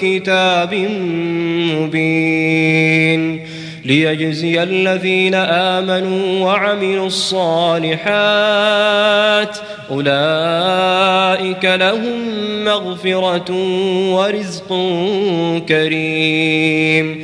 كتاب مبين ليجزي الذين آمنوا وعملوا الصالحات أولئك لهم مغفرة ورزق كريم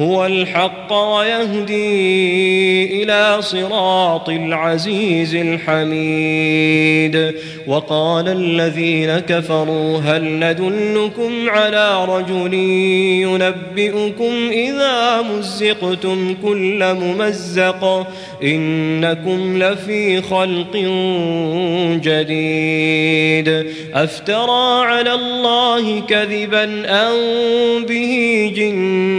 هو الحق ويهدي إلى صراط العزيز الحميد. وقال الذين كفروا هل ندلكم على رجل ينبئكم إذا مزقتم كل ممزق؟ إنكم لفي خلق جديد. أفترى على الله كذبا أن به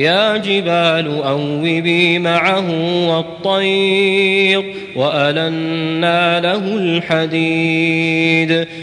يا جبال أوبي معه والطير وألنا له الحديد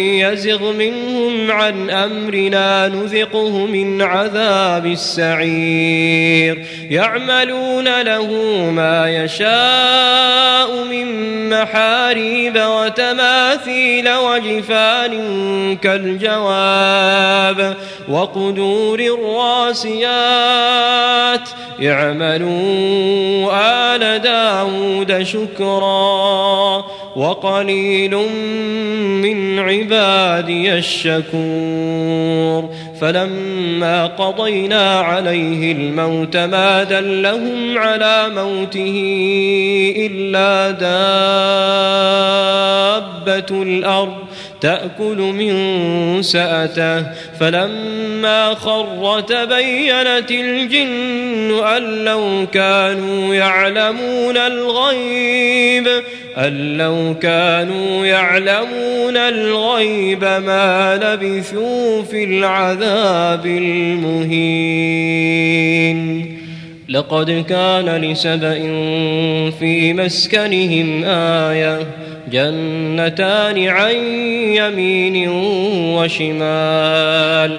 يزغ منهم عن أمرنا نذقه من عذاب السعير. يعملون له ما يشاء من محاريب وتماثيل وجفان كالجواب وقدور الراسيات. اعملوا آل داود شكرا. وقليل من عبادي الشكور. فلما قضينا عليه الموت ما دلهم على موته إلا دابة الأرض تأكل من سأته. فلما خر تبينت الجن أن لو كانوا يعلمون الغيب أن لو كانوا يعلمون الغيب ما لبثوا في العذاب المهين. لقد كان لسبأ في مسكنهم آية جنتان عن يمين وشمال.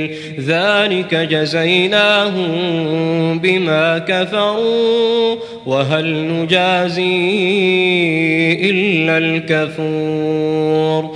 ذلك جزيناهم بما كفروا وهل نجازي إلا الكفور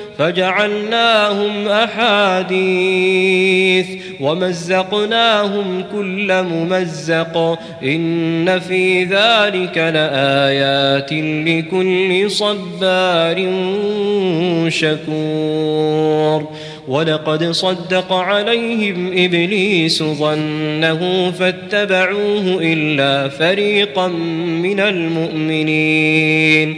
فجعلناهم أحاديث ومزقناهم كل ممزق إن في ذلك لآيات لكل صبار شكور ولقد صدق عليهم إبليس ظنه فاتبعوه إلا فريقا من المؤمنين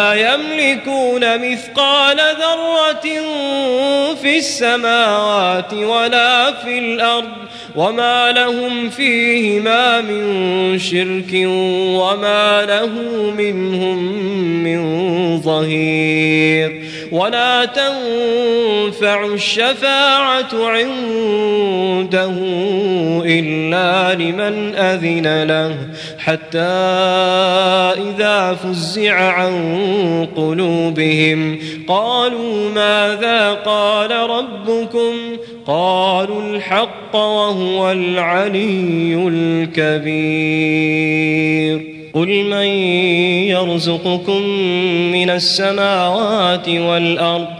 لا يملكون مثقال ذرة في السماوات ولا في الأرض وما لهم فيهما من شرك وما له منهم من ظهير. ولا تنفع الشفاعة عنده إلا لمن أذن له حتى إذا فزع عن قلوبهم قالوا ماذا قال ربكم؟ قالوا الحق وهو العلي الكبير. قل من يرزقكم من السماوات والأرض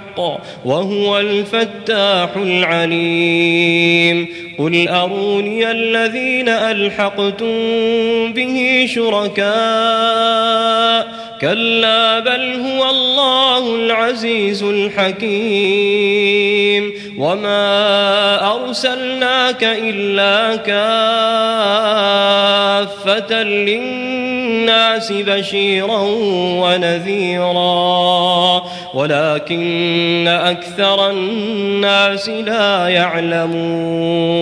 وهو الفتاح العليم. قل أروني الذين ألحقتم به شركاء كلا بل هو الله العزيز الحكيم. وما أرسلناك إلا كافة للناس بشيرا ونذيرا. ولكن أكثر الناس لا يعلمون.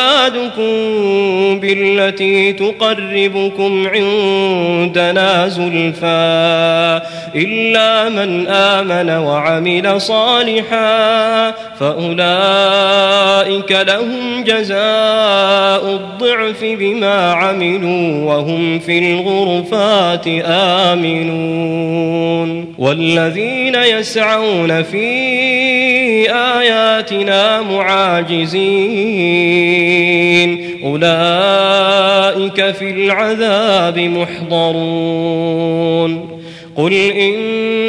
بالتي تقربكم عندنا زلفى إلا من آمن وعمل صالحا فأولئك لهم جزاء الضعف بما عملوا وهم في الغرفات آمنون والذين يسعون في آياتنا معاجزين. أولئك في العذاب محضرون. قل إن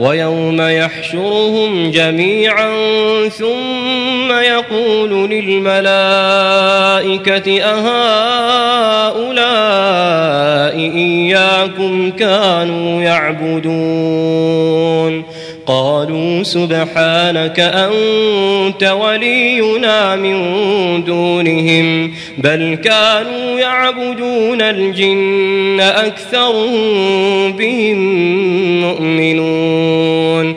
ويوم يحشرهم جميعا ثم يقول للملائكة أهؤلاء إياكم كانوا يعبدون قالوا سبحانك أنت ولينا من دونهم بل كانوا يعبدون الجن أكثرهم بهم مؤمنون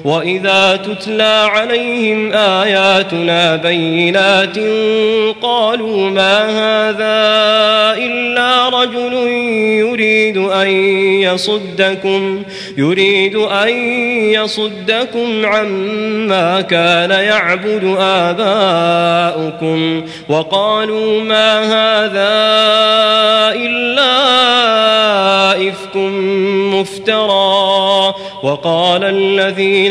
واذا تتلى عليهم اياتنا بينات قالوا ما هذا الا رجل يريد ان يصدكم يريد ان يصدكم عما كان يعبد اباؤكم وقالوا ما هذا الا افك مفترى وقال الذين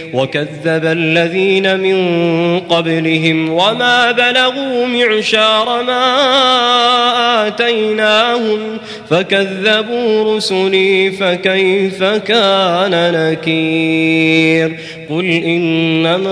وكذب الذين من قبلهم وما بلغوا معشار ما آتيناهم فكذبوا رسلي فكيف كان نكير قل إنما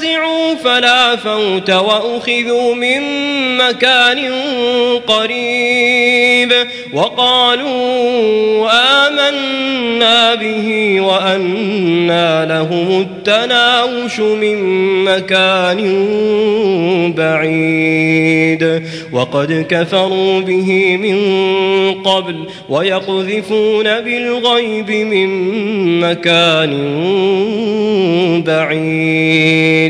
فزعوا فلا فوت وأخذوا من مكان قريب وقالوا آمنا به وأنا لهم التناوش من مكان بعيد وقد كفروا به من قبل ويقذفون بالغيب من مكان بعيد